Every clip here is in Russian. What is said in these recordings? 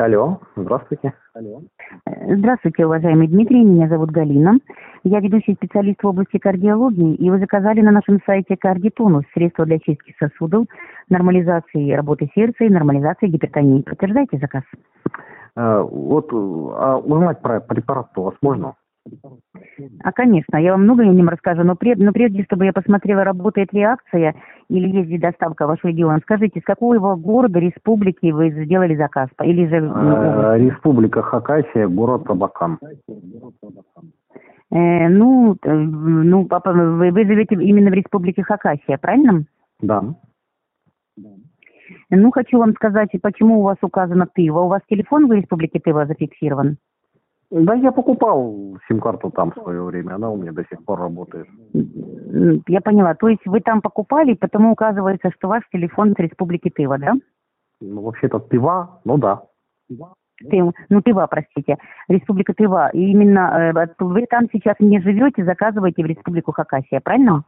Алло, здравствуйте. Здравствуйте, уважаемый Дмитрий, меня зовут Галина. Я ведущий специалист в области кардиологии, и вы заказали на нашем сайте кардитонус, средства для чистки сосудов, нормализации работы сердца и нормализации гипертонии. Подтверждайте заказ? Э, вот а узнать про препарат у вас можно? А, конечно, я вам многое о нем расскажу, но, пред, но прежде, чтобы я посмотрела, работает ли акция или есть доставка в ваш регион, скажите, с какого его города, республики вы сделали заказ? Или же... Э, Республика Хакасия, город Абакан. Э, ну, э, ну, папа, вы, вы живете именно в республике Хакасия, правильно? Да. Ну, хочу вам сказать, почему у вас указано Тыва. У вас телефон в республике Тыва зафиксирован? Да, я покупал сим-карту там в свое время, она у меня до сих пор работает. Я поняла. То есть вы там покупали, потому указывается, что ваш телефон с республики Тыва, да? Ну, вообще-то пива, ну да. Ты, ну, Тыва, простите. Республика Тыва. И именно э, вы там сейчас не живете, заказываете в республику Хакасия, правильно?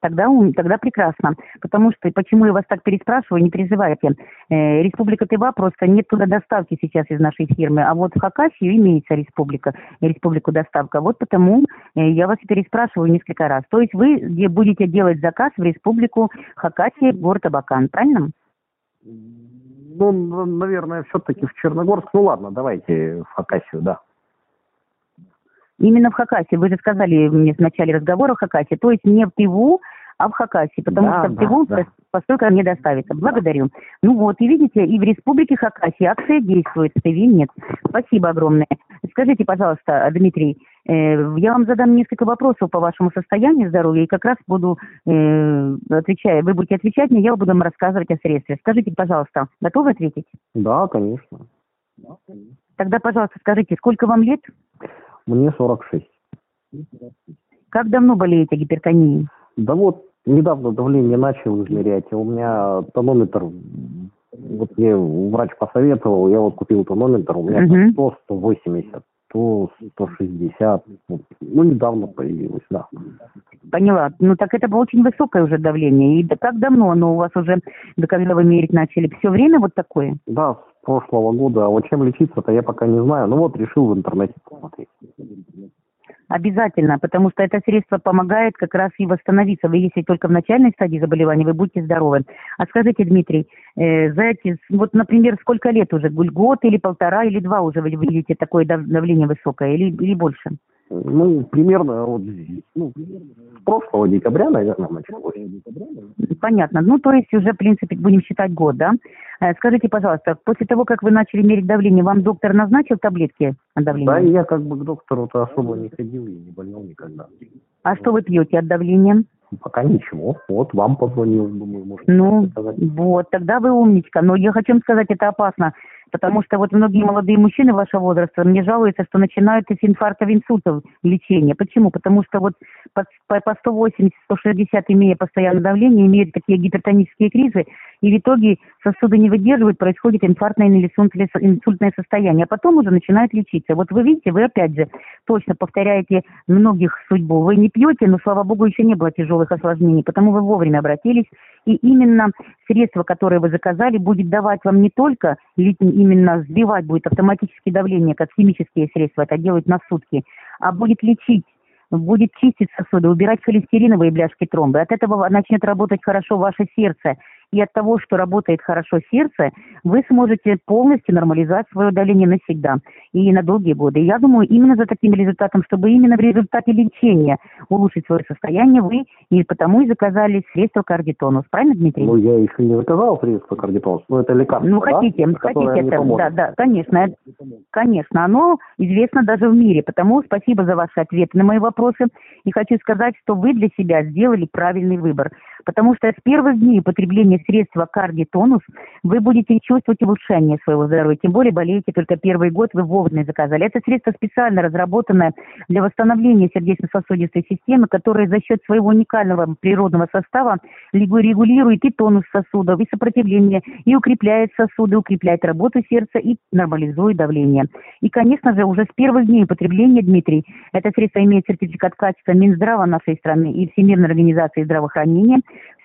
Тогда, тогда прекрасно. Потому что, почему я вас так переспрашиваю, не переживайте. Э, республика Тыва просто нет туда доставки сейчас из нашей фирмы, а вот в Хакасию имеется республика, республику доставка. Вот потому э, я вас переспрашиваю несколько раз. То есть вы где будете делать заказ в республику Хакасия, город Абакан, правильно? Ну, наверное, все-таки в Черногорск. Ну ладно, давайте в Хакасию, да. Именно в Хакасии. Вы же сказали мне в начале разговора в Хакасии. То есть не в Тыву, а в Хакасии, потому Да, что в да, Тыву да. постойка не доставится. Благодарю. Ну вот, и видите, и в Республике Хакасия акция действует, в Тыве нет. Спасибо огромное. Скажите, пожалуйста, Дмитрий, э, я вам задам несколько вопросов по вашему состоянию здоровья, и как раз буду, э, отвечая, вы будете отвечать мне, я буду вам рассказывать о средстве. Скажите, пожалуйста, готовы ответить? Да, конечно. Тогда, пожалуйста, скажите, сколько вам лет? Мне 46. Как давно болеете гипертонией? Да вот, недавно давление начал измерять, и у меня тонометр, вот мне врач посоветовал, я вот купил тонометр, у меня там 100, 180, 100, 160, вот. ну недавно появилось, да. Поняла. Ну так это было очень высокое уже давление. И да как давно оно у вас уже, да когда вы мерить начали? Все время вот такое? Да, с прошлого года, а вот чем лечиться-то я пока не знаю, ну вот решил в интернете. Обязательно, потому что это средство помогает как раз и восстановиться. Вы если только в начальной стадии заболевания, вы будете здоровы. А скажите, Дмитрий, э, за эти, вот, например, сколько лет уже? Год или полтора, или два уже вы видите такое дав- давление высокое, или, или больше? Ну, примерно вот ну, с прошлого декабря, наверное, началось. Понятно. Ну, то есть уже, в принципе, будем считать год, да? Э, Скажите, пожалуйста, после того, как вы начали мерить давление, вам доктор назначил таблетки от давления? Да, я как бы к доктору-то особо не ходил и не болел никогда. А что вы пьете от давления? Пока ничего. Вот вам позвонил, думаю, может, Ну, вот, тогда вы умничка. Но я хочу вам сказать, это опасно. Потому что вот многие молодые мужчины вашего возраста мне жалуются, что начинают из инфарктов, инсультов лечение. Почему? Потому что вот по, по, по 180-160, имея постоянное давление, имеют такие гипертонические кризы, и в итоге сосуды не выдерживают, происходит инфарктное или инсультное состояние, а потом уже начинают лечиться. Вот вы видите, вы опять же точно повторяете многих судьбу. Вы не пьете, но, слава богу, еще не было тяжелых осложнений, потому вы вовремя обратились, и именно средство, которое вы заказали, будет давать вам не только именно сбивать будет автоматически давление, как химические средства это делают на сутки, а будет лечить будет чистить сосуды, убирать холестериновые бляшки тромбы. От этого начнет работать хорошо ваше сердце. И от того, что работает хорошо сердце, вы сможете полностью нормализовать свое давление навсегда и на долгие годы. И я думаю, именно за таким результатом, чтобы именно в результате лечения улучшить свое состояние, вы и потому и заказали средство кардитонус. Правильно, Дмитрий? Ну, я еще не заказал средство кардитонус, но это лекарство, Ну, да? хотите, которое хотите это, да, да, конечно, это- конечно, оно известно даже в мире, потому спасибо за ваши ответы на мои вопросы, и хочу сказать, что вы для себя сделали правильный выбор, потому что с первых дней употребления средства кардитонус вы будете чувствовать улучшение своего здоровья, тем более болеете только первый год, вы вовремя заказали. Это средство специально разработанное для восстановления сердечно-сосудистой системы, которое за счет своего уникального природного состава регулирует и тонус сосудов, и сопротивление, и укрепляет сосуды, укрепляет работу сердца и нормализует давление. И, конечно же, уже с первых дней употребления, Дмитрий, это средство имеет сертификат качества Минздрава нашей страны и Всемирной организации здравоохранения.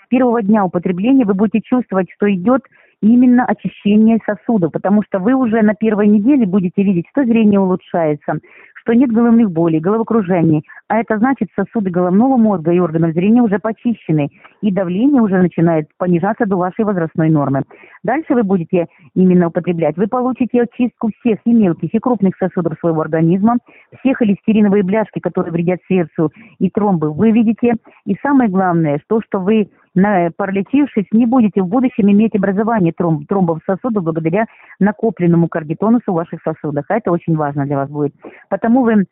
Первого дня употребления вы будете чувствовать, что идет именно очищение сосудов, потому что вы уже на первой неделе будете видеть, что зрение улучшается, что нет головных болей, головокружений, а это значит, сосуды головного мозга и органов зрения уже почищены, и давление уже начинает понижаться до вашей возрастной нормы. Дальше вы будете именно употреблять. Вы получите очистку всех и мелких, и крупных сосудов своего организма, все холестериновые бляшки, которые вредят сердцу, и тромбы вы видите. И самое главное, то, что вы пролечившись, не будете в будущем иметь образование тромб, тромбов сосудов благодаря накопленному кардитонусу в ваших сосудах. А это очень важно для вас будет. Потому вы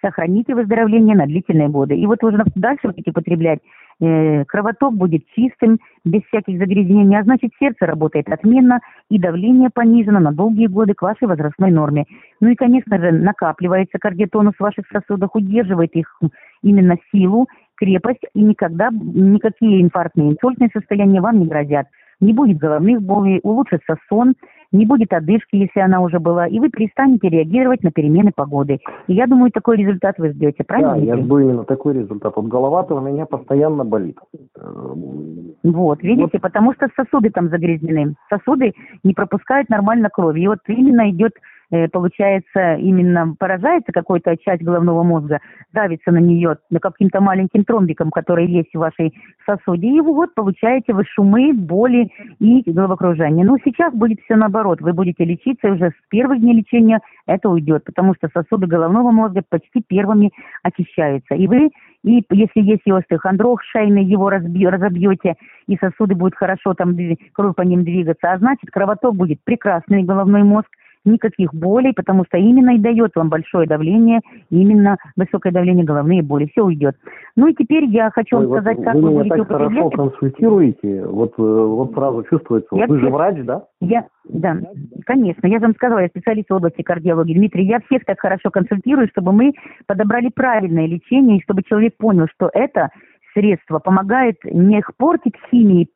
сохраните выздоровление на длительные годы. И вот уже дальше будете потреблять, э, кровоток будет чистым, без всяких загрязнений, а значит сердце работает отменно и давление понижено на долгие годы к вашей возрастной норме. Ну и, конечно же, накапливается кардиотонус в ваших сосудах, удерживает их именно силу, крепость, и никогда никакие инфарктные, инсультные состояния вам не грозят. Не будет головных болей, улучшится сон, не будет одышки, если она уже была, и вы перестанете реагировать на перемены погоды. И я думаю, такой результат вы ждете, правильно? Да, я жду именно такой результат. Вот голова-то у меня постоянно болит. Вот, видите, вот. потому что сосуды там загрязнены. Сосуды не пропускают нормально кровь. И вот именно идет получается, именно поражается какая-то часть головного мозга, давится на нее на каким-то маленьким тромбиком, который есть в вашей сосуде, и вот получаете вы шумы, боли и головокружение. Но сейчас будет все наоборот. Вы будете лечиться, и уже с первых дней лечения это уйдет, потому что сосуды головного мозга почти первыми очищаются. И вы, и если есть остеохондроз шейный, его разобьете, и сосуды будут хорошо там, кровь по ним двигаться, а значит, кровоток будет прекрасный, головной мозг, никаких болей, потому что именно и дает вам большое давление, именно высокое давление, головные боли, все уйдет. Ну и теперь я хочу Ой, вам сказать, вот как вы, вы будете так хорошо консультируете, вот, э, вот сразу чувствуется, я вы же врач, да? Я, да, конечно, я же вам сказала, я специалист в области кардиологии. Дмитрий, я всех так хорошо консультирую, чтобы мы подобрали правильное лечение, и чтобы человек понял, что это средство помогает не портить химией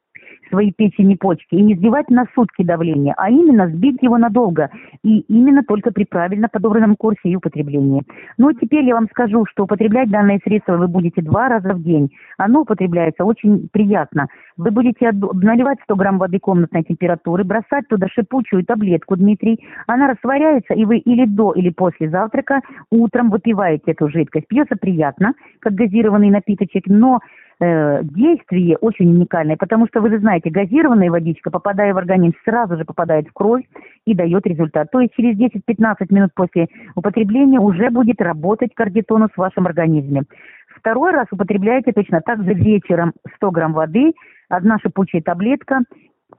свои печени почки и не сбивать на сутки давление, а именно сбить его надолго и именно только при правильно подобранном курсе и употреблении. Ну, теперь я вам скажу, что употреблять данное средство вы будете два раза в день. Оно употребляется очень приятно. Вы будете наливать 100 грамм воды комнатной температуры, бросать туда шипучую таблетку, Дмитрий. Она растворяется, и вы или до, или после завтрака утром выпиваете эту жидкость. Пьется приятно, как газированный напиточек, но э, действие очень уникальное, потому что вы же знаете, газированная водичка, попадая в организм, сразу же попадает в кровь и дает результат. То есть через 10-15 минут после употребления уже будет работать кардитонус в вашем организме. Второй раз употребляете точно так же вечером 100 грамм воды, одна шипучая таблетка,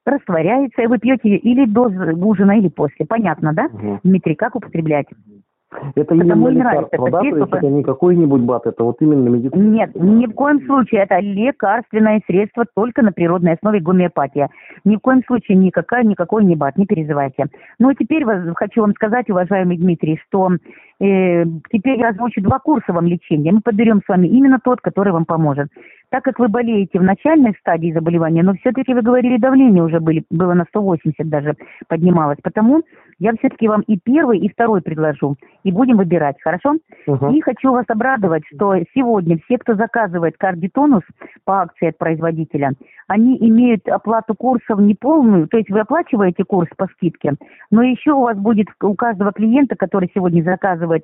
растворяется, и вы пьете или до ужина, или после. Понятно, да, угу. Дмитрий, как употреблять? Это именно лекарство, да? То есть это не какой-нибудь БАТ, это вот именно медицинское? Нет, ни в коем случае. Это лекарственное средство только на природной основе гомеопатия. Ни в коем случае никакая, никакой не БАТ, не переживайте. Ну а теперь хочу вам сказать, уважаемый Дмитрий, что э, теперь я озвучу два курса вам лечения. Мы подберем с вами именно тот, который вам поможет. Так как вы болеете в начальной стадии заболевания, но все-таки вы говорили, давление уже были, было на 180 даже поднималось. Потому я все-таки вам и первый, и второй предложу. И будем выбирать, хорошо? Угу. И хочу вас обрадовать, что сегодня все, кто заказывает кардитонус по акции от производителя, они имеют оплату курсов неполную, то есть вы оплачиваете курс по скидке, но еще у вас будет у каждого клиента, который сегодня заказывает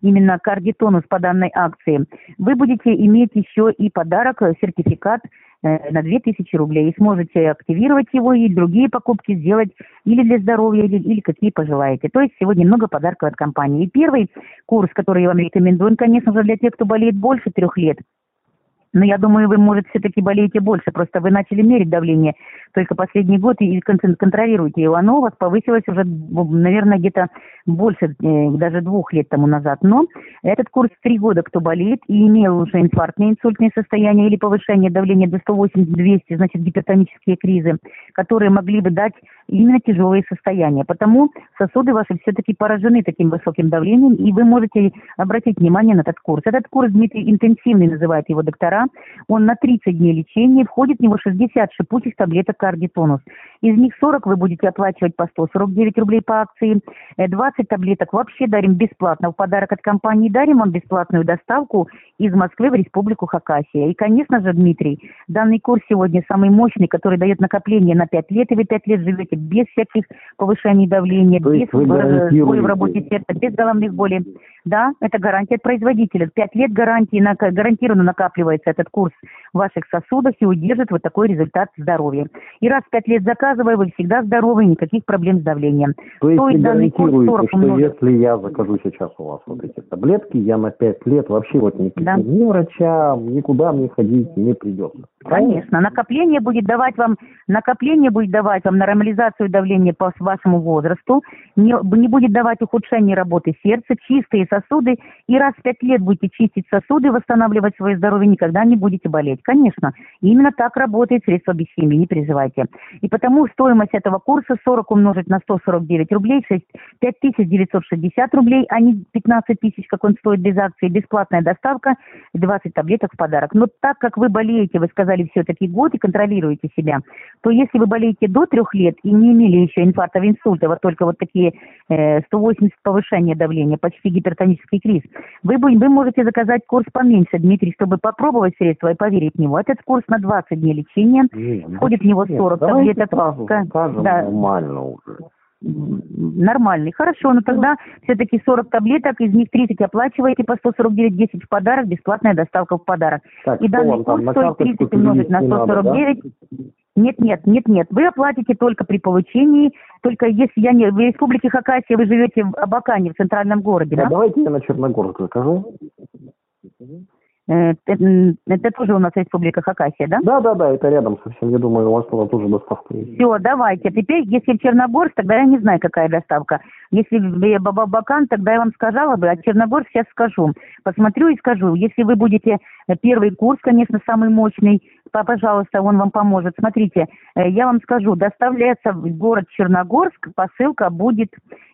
именно кардитонус по данной акции, вы будете иметь еще и подарок сертификат на 2000 рублей и сможете активировать его и другие покупки сделать или для здоровья, или, или какие пожелаете. То есть сегодня много подарков от компании. И первый курс, который я вам рекомендую, он, конечно же, для тех, кто болеет больше трех лет – но я думаю, вы, может, все-таки болеете больше. Просто вы начали мерить давление только последний год и контролируете его. Оно у вас повысилось уже, наверное, где-то больше, э, даже двух лет тому назад. Но этот курс три года, кто болеет и имел уже инфарктные, инсультные состояния или повышение давления до 180-200, значит, гипертонические кризы, которые могли бы дать именно тяжелые состояния. Потому сосуды ваши все-таки поражены таким высоким давлением, и вы можете обратить внимание на этот курс. Этот курс, Дмитрий, интенсивный называют его доктора. Он на 30 дней лечения, входит в него 60 шипучих таблеток кардитонус. Из них 40 вы будете оплачивать по 149 рублей по акции, 20 э, таблеток вообще дарим бесплатно. В подарок от компании дарим вам бесплатную доставку из Москвы в Республику Хакасия. И, конечно же, Дмитрий, данный курс сегодня самый мощный, который дает накопление на 5 лет, и вы 5 лет живете без всяких повышений давления, То без боли в работе сердца, без головных болей. Да, это гарантия от производителя. 5 лет гарантии, гарантированно накапливается этот курс в ваших сосудах и удержит вот такой результат здоровья. И раз в 5 лет заказывая, вы всегда здоровы, никаких проблем с давлением. То есть Стоит вы гарантируете, что умножить. если я закажу сейчас у вас вот эти таблетки, я на 5 лет вообще вот ни, да. ни врача, никуда мне ходить не придется. Конечно, накопление будет давать вам, накопление будет давать вам нормализацию давления по вашему возрасту, не, не будет давать ухудшение работы сердца, чистые сосуды, и раз в пять лет будете чистить сосуды, восстанавливать свое здоровье, никогда не будете болеть. Конечно, именно так работает средство бисхимии, не переживайте. И потому стоимость этого курса 40 умножить на 149 рублей, 6, 5960 рублей, а не 15 тысяч, как он стоит без акции, бесплатная доставка, 20 таблеток в подарок. Но так как вы болеете, вы сказали, сказали все-таки год и контролируете себя, то если вы болеете до трех лет и не имели еще инфарктов, инсультов, а только вот такие э, 180 повышения давления, почти гипертонический криз, вы, вы можете заказать курс поменьше, Дмитрий, чтобы попробовать средство и поверить в него. Этот курс на 20 дней лечения, нет, входит в него 40 таблеток. Да. нормально уже нормальный. Хорошо, но тогда все-таки 40 таблеток, из них 30 оплачиваете по 149, 10 в подарок, бесплатная доставка в подарок. Так, и данный курс стоит 30 умножить на 149. Надо, да? Нет, нет, нет, нет. Вы оплатите только при получении, только если я не... В Республике Хакасия вы живете в Абакане, в центральном городе, да? да? Давайте я на Черногорск закажу. Э, это тоже у нас республика Хакасия, да? Да, да, да, это рядом совсем. Я думаю, у вас туда тоже доставка есть. Все, давайте. Теперь, если в Черногорск, тогда я не знаю, какая доставка. Если в Бабабакан, тогда я вам сказала бы, а Черногорск сейчас скажу. Посмотрю и скажу. Если вы будете э, первый курс, конечно, самый мощный, пожалуйста, он вам поможет. Смотрите, э, я вам скажу, доставляется в город Черногорск, посылка будет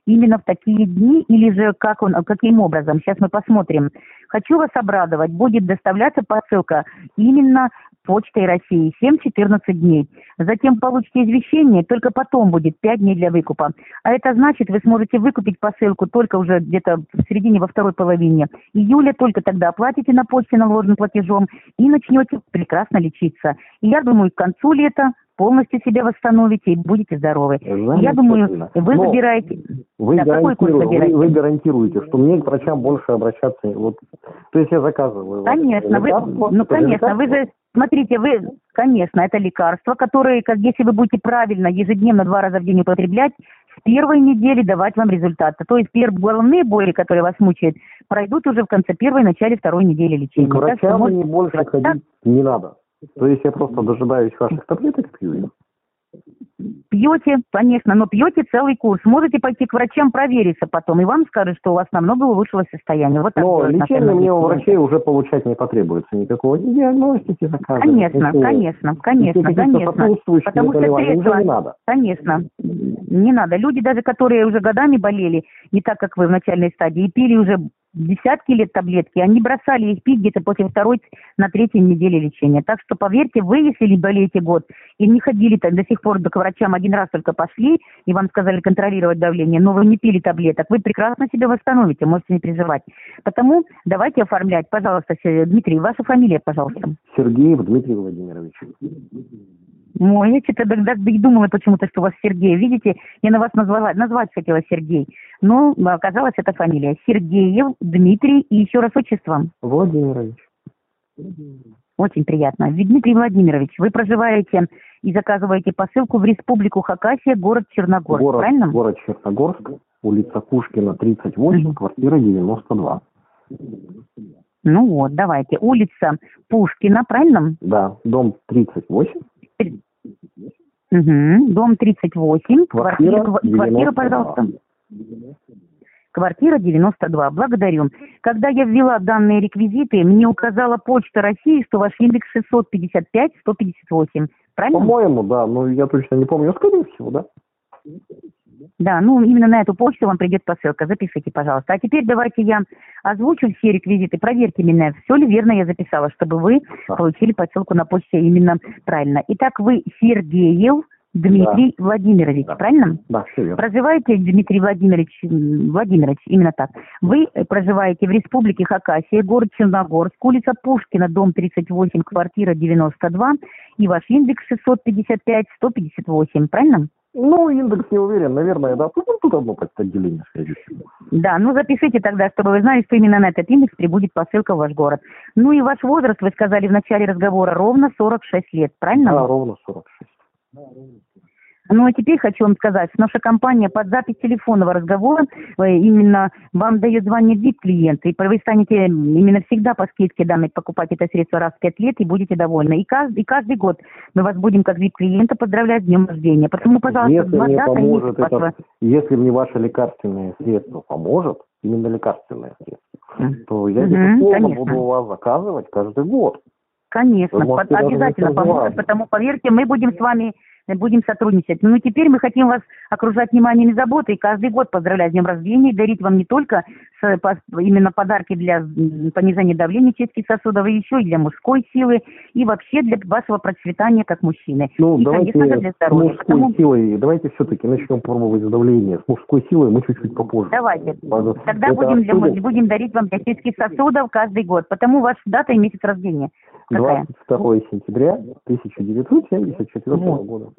именно в такие дни или же как он, каким образом? Сейчас мы посмотрим. Хочу вас обрадовать, будет доставляться посылка именно почтой России 7-14 дней. Затем получите извещение, только потом будет 5 дней для выкупа. А это значит, вы сможете выкупить посылку только уже где-то в середине, во второй половине июля, только тогда оплатите на почте наложенным платежом и начнете прекрасно лечиться. И я думаю, к концу лета полностью себя восстановите и будете здоровы. Я думаю, вы Но выбираете... Вы, да, гарантируете, вы, вы гарантируете, что мне к врачам больше обращаться... Вот, то есть я заказываю... Конечно, вы, ну, конечно, вы же... Смотрите, вы, конечно, это лекарство, которое, как если вы будете правильно ежедневно два раза в день употреблять, с первой недели давать вам результаты. То есть первые головные боли, которые вас мучают, пройдут уже в конце первой, начале второй недели лечения. И к врачам так, больше ходить так? не надо. То есть я просто дожидаюсь ваших таблеток и пью их? Пьете, конечно, но пьете целый курс. Можете пойти к врачам провериться потом, и вам скажут, что у вас намного улучшилось состояние. Вот но лечение мне у врачей уже получать не потребуется никакого ни диагностики, заказа. Конечно, конечно, конечно, конечно. Потому что средства, не надо. Конечно, не надо. Люди даже, которые уже годами болели, не так, как вы в начальной стадии, и пили уже десятки лет таблетки, они бросали их пить где-то после второй на третьей недели лечения. Так что, поверьте, вы, если болеете год и не ходили так до сих пор к врачам, один раз только пошли, и вам сказали контролировать давление, но вы не пили таблеток, вы прекрасно себя восстановите, можете не переживать. Потому давайте оформлять, пожалуйста, Дмитрий, ваша фамилия, пожалуйста. Сергеев Дмитрий Владимирович. Ой, я что-то даже и думала почему-то, что у вас Сергей. Видите, я на вас назвала, назвать хотела Сергей. Но оказалось, это фамилия. Сергеев, Дмитрий и еще раз отчество. Владимирович. Очень приятно. Дмитрий Владимирович, вы проживаете и заказываете посылку в Республику Хакасия, город Черногорск, город, правильно? Город Черногорск, улица Пушкина, 38, mm-hmm. квартира 92. Ну вот, давайте. Улица Пушкина, правильно? Да, дом 38. Угу. Дом 38, квартира, квартира, квартира пожалуйста. Квартира 92. Благодарю. Когда я ввела данные реквизиты, мне указала Почта России, что ваш индекс 655-158. Правильно? По-моему, да. Но я точно не помню. Скорее всего, да. Да, ну именно на эту почту вам придет посылка. Запишите, пожалуйста. А теперь давайте я озвучу все реквизиты. Проверьте меня, все ли верно я записала, чтобы вы получили посылку на почте именно правильно. Итак, вы Сергеев Дмитрий да. Владимирович, да. правильно? Да, все верно. Проживаете, Дмитрий Владимирович, Владимирович, именно так. Вы проживаете в Республике Хакасия, город Черногорск, улица Пушкина, дом 38, квартира 92, и ваш индекс 655-158, правильно? Ну, индекс не уверен, наверное, да. Тут, тут одно подразделение, всего. Да, ну запишите тогда, чтобы вы знали, что именно на этот индекс прибудет посылка в ваш город. Ну и ваш возраст, вы сказали в начале разговора, ровно 46 лет, правильно? Да, ровно 46. Ну а теперь хочу вам сказать, что наша компания под запись телефонного разговора э, именно вам дает звание VIP-клиента, и вы станете именно всегда по скидке данной покупать это средство раз в пять лет и будете довольны. И каждый, и каждый год мы вас будем как VIP-клиента поздравлять с днем рождения. Потому, пожалуйста, если мне поможет это, вашего... если мне ваше лекарственное средство поможет, именно лекарственное средство, то я, угу, буду у вас заказывать каждый год. Конечно, обязательно поможет, потому, поверьте, мы будем с вами будем сотрудничать. Ну, теперь мы хотим вас окружать вниманием и заботой, и каждый год поздравлять с днем рождения, дарить вам не только с, по, именно подарки для понижения давления чистки сосудов, и еще и для мужской силы, и вообще для вашего процветания как мужчины. Ну, и, давайте конечно для здоровья. С мужской Потому... силой, давайте все-таки начнем пробовать с давления. С мужской силой мы чуть-чуть попозже. Давайте. Тогда будем, для, будем дарить вам для чистки сосудов каждый год. Потому ваша дата и месяц рождения. Какая? 22 сентября 1974 вот. года.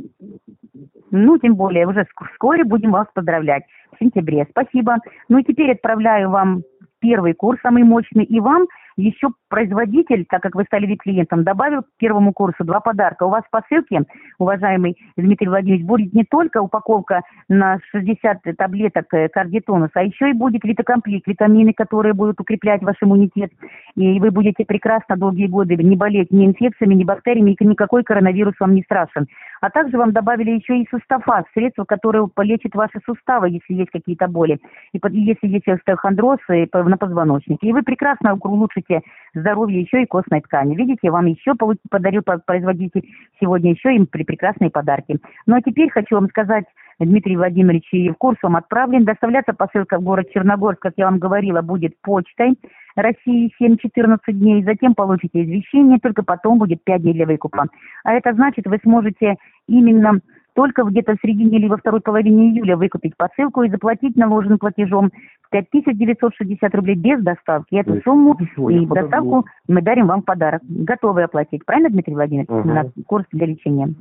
Ну, тем более, уже вскоре будем вас поздравлять в сентябре. Спасибо. Ну и теперь отправляю вам первый курс, самый мощный, и вам еще производитель, так как вы стали вип-клиентом, добавил к первому курсу два подарка. У вас по ссылке, уважаемый Дмитрий Владимирович, будет не только упаковка на 60 таблеток э, кардитонуса, а еще и будет витакомплект, витамины, которые будут укреплять ваш иммунитет. И вы будете прекрасно долгие годы не болеть ни инфекциями, ни бактериями, и никакой коронавирус вам не страшен. А также вам добавили еще и суставаз, средство, которое полечит ваши суставы, если есть какие-то боли. И если есть остеохондроз на позвоночнике. И вы прекрасно улучшите здоровье еще и костной ткани. Видите, вам еще подарил производитель сегодня еще им прекрасные подарки. Ну а теперь хочу вам сказать, Дмитрий Владимирович, и в курс вам отправлен. Доставляться посылка в город Черногорск, как я вам говорила, будет почтой России 7-14 дней. Затем получите извещение, только потом будет 5 дней для выкупа. А это значит, вы сможете именно только где-то в середине или во второй половине июля выкупить посылку и заплатить наложенным платежом 5960 рублей без доставки. Эту сумму и доставку мы дарим вам в подарок. Готовы оплатить. Правильно, Дмитрий Владимирович? Угу. На курс для лечения.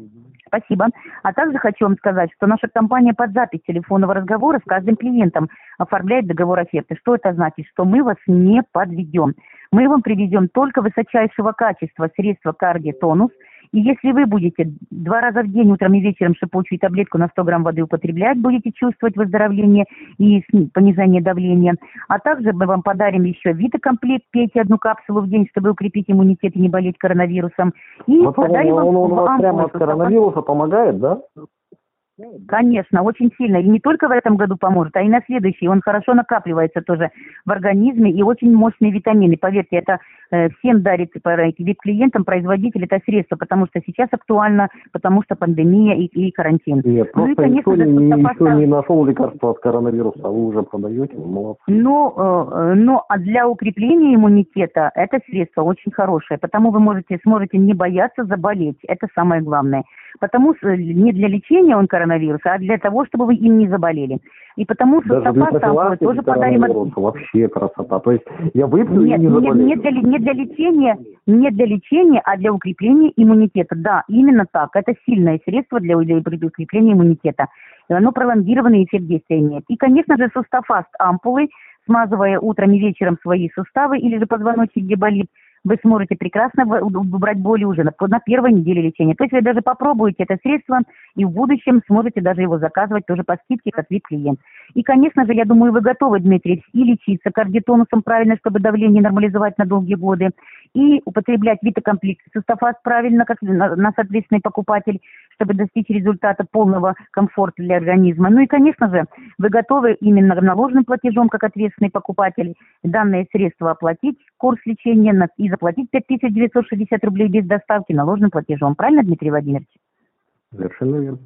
Спасибо. А также хочу вам сказать, что наша компания под запись телефонного разговора с каждым клиентом оформляет договор оферты. Что это значит? Что мы вас не подведем. Мы вам привезем только высочайшего качества средства кардиотонус – и если вы будете два раза в день, утром и вечером шипучую таблетку на 100 грамм воды употреблять, будете чувствовать выздоровление и понижение давления. А также мы вам подарим еще витакомплект, пейте одну капсулу в день, чтобы укрепить иммунитет и не болеть коронавирусом. И вот подарим он, вам он, он у вас прямо от коронавируса помогает, да? Конечно, очень сильно. И не только в этом году поможет, а и на следующий. Он хорошо накапливается тоже в организме и очень мощные витамины. Поверьте, это э, всем дарит вид клиентам производитель это средство, потому что сейчас актуально, потому что пандемия и, и карантин. Нет, ну, просто и, конечно, никто не, еще не нашел лекарства от коронавируса, а вы уже продаете, молодцы. Ну, э, ну, а для укрепления иммунитета это средство очень хорошее, потому вы можете, сможете не бояться заболеть. Это самое главное. Потому что не для лечения он коронавируса, а для того, чтобы вы им не заболели. И потому что Даже тоже подарим... Вообще красота. То есть я выпью нет, и не заболею. Нет, не для, не для лечения, не для лечения, а для укрепления иммунитета. Да, именно так. Это сильное средство для, для укрепления иммунитета. И оно пролонгированный эффект действия имеет. И, конечно же, суставаст ампулы, смазывая утром и вечером свои суставы или же позвоночник, где болит, вы сможете прекрасно убрать боли уже на, на первой неделе лечения. То есть вы даже попробуете это средство и в будущем сможете даже его заказывать тоже по скидке как вип-клиент. И, конечно же, я думаю, вы готовы, Дмитрий, и лечиться кардиотонусом правильно, чтобы давление нормализовать на долгие годы, и употреблять витакомплект суставаз правильно, как на, на соответственный покупатель, чтобы достичь результата полного комфорта для организма. Ну и, конечно же, вы готовы именно наложенным платежом, как ответственный покупатель, данное средство оплатить, курс лечения и заплатить 5960 рублей без доставки наложенным платежом. Правильно, Дмитрий Владимирович? Совершенно верно.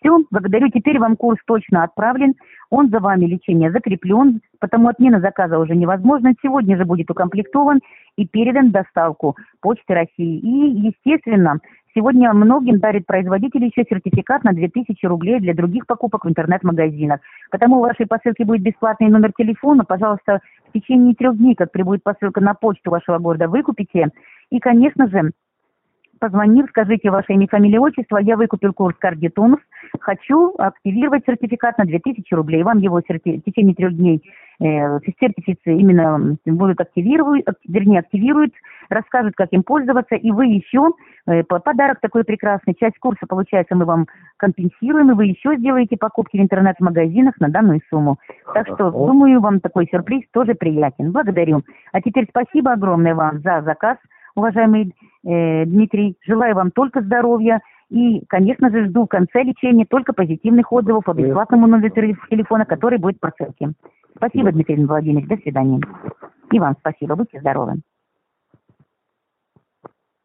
Все, благодарю. Теперь вам курс точно отправлен. Он за вами лечение закреплен, потому отмена заказа уже невозможна. Сегодня же будет укомплектован и передан доставку Почты России. И, естественно, Сегодня многим дарит производитель еще сертификат на 2000 рублей для других покупок в интернет-магазинах. Потому в вашей посылке будет бесплатный номер телефона. Пожалуйста, в течение трех дней, как прибудет посылка на почту вашего города, выкупите. И, конечно же, позвонив, скажите ваше имя, фамилия, отчество, я выкупил курс кардитонус, хочу активировать сертификат на 2000 рублей. Вам его в течение трех дней э, сертифицы именно будут активировать, вернее, активируют, расскажут, как им пользоваться, и вы еще, э, подарок такой прекрасный, часть курса, получается, мы вам компенсируем, и вы еще сделаете покупки в интернет-магазинах на данную сумму. Так что, думаю, вам такой сюрприз тоже приятен. Благодарю. А теперь спасибо огромное вам за заказ уважаемый э, Дмитрий. Желаю вам только здоровья. И, конечно же, жду в конце лечения только позитивных отзывов по бесплатному номеру телефона, который будет в процессе. Спасибо, Дмитрий Владимирович. До свидания. И вам спасибо. Будьте здоровы.